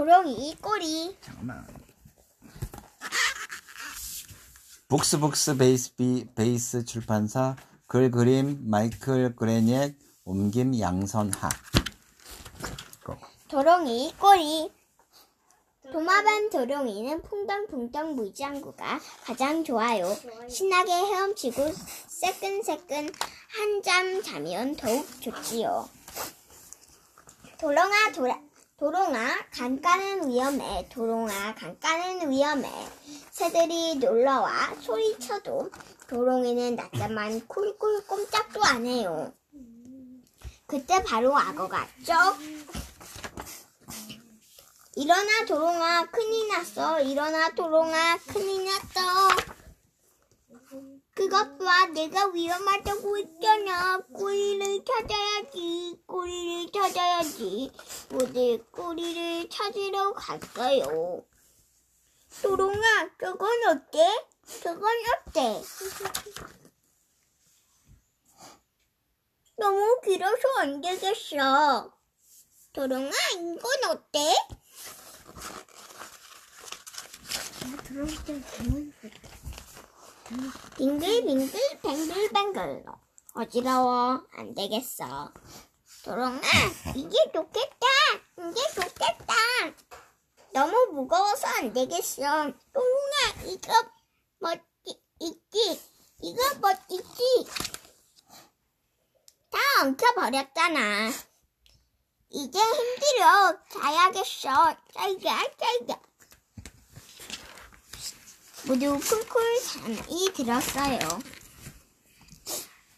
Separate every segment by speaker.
Speaker 1: 도롱이 꼬리.
Speaker 2: 잠깐만. 북스북스 베이스 비, 베이스 출판사 글 그림 마이클 그레니엣 옮김 양선하. 고.
Speaker 1: 도롱이 꼬리. 도마뱀 도롱이는 풍덩풍덩 물장구가 가장 좋아요. 신나게 헤엄치고 새끈새끈 한잠 자면 더욱 좋지요. 도롱아 도라, 도롱아 강가는 위험해. 도롱아 강가는 위험해. 새들이 놀러와 소리쳐도 도롱이는 낮잠만 쿨쿨 꼼짝도 안 해요. 그때 바로 악어가 쩍 일어나 도롱아 큰일 났어 일어나 도롱아 큰일 났어 봐 내가 위험하다고 했잖아. 꼬리를 찾아야지. 꼬리를 찾아야지. 모두 꼬리를 찾으러 갈까요? 도롱아 저건 어때? 저건 어때? 너무 길어서 안 되겠어. 도롱아 이건 어때? 빙글빙글 뱅글뱅글 어지러워. 안 되겠어. 도롱아 이게 좋겠다. 이게 좋겠다. 너무 무거워서 안 되겠어. 도롱아 이거 멋지 있지? 이거 멋지지? 다 엉켜버렸잖아. 이제 힘들어. 자야겠어. 짜이자 짜이자 모두 쿨쿨 잠이 들었어요.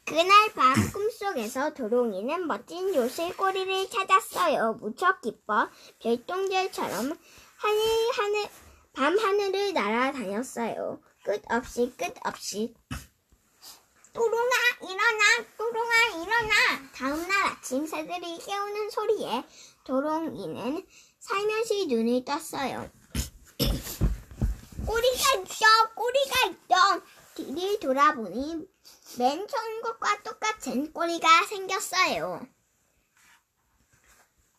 Speaker 1: 그날 밤 꿈속에서 도롱이는 멋진 요술꼬리를 찾았어요. 무척 기뻐 별똥별처럼 하늘 하늘 밤 하늘을 날아다녔어요. 끝없이 끝없이 도롱아 일어나 도롱아 일어나 다음날 아침 새들이 깨우는 소리에 도롱이는 살며시 눈을 떴어요. 꼬리가 있어, 꼬리가 있어. 뒤를 돌아보니 맨 처음 것과 똑같은 꼬리가 생겼어요.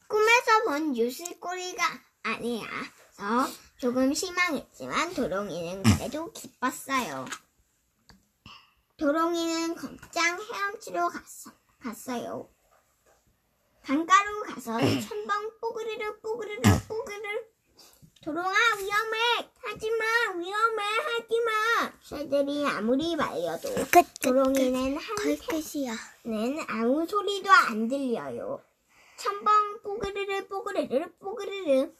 Speaker 1: 꿈에서 본 유술 꼬리가 아니라서 조금 실망했지만 도롱이는 그래도 기뻤어요. 도롱이는 곧장 헤엄치러 갔어, 갔어요. 강가로 가서 천번 뽀그르르 뽀그르르 뽀그르르 도롱아 위험해 하지마 새들이 아무리 말려도 도롱이는
Speaker 3: 걸끝이야.
Speaker 1: 한는 아무 소리도 안 들려요 천번 뽀그르르 뽀그르르 뽀그르르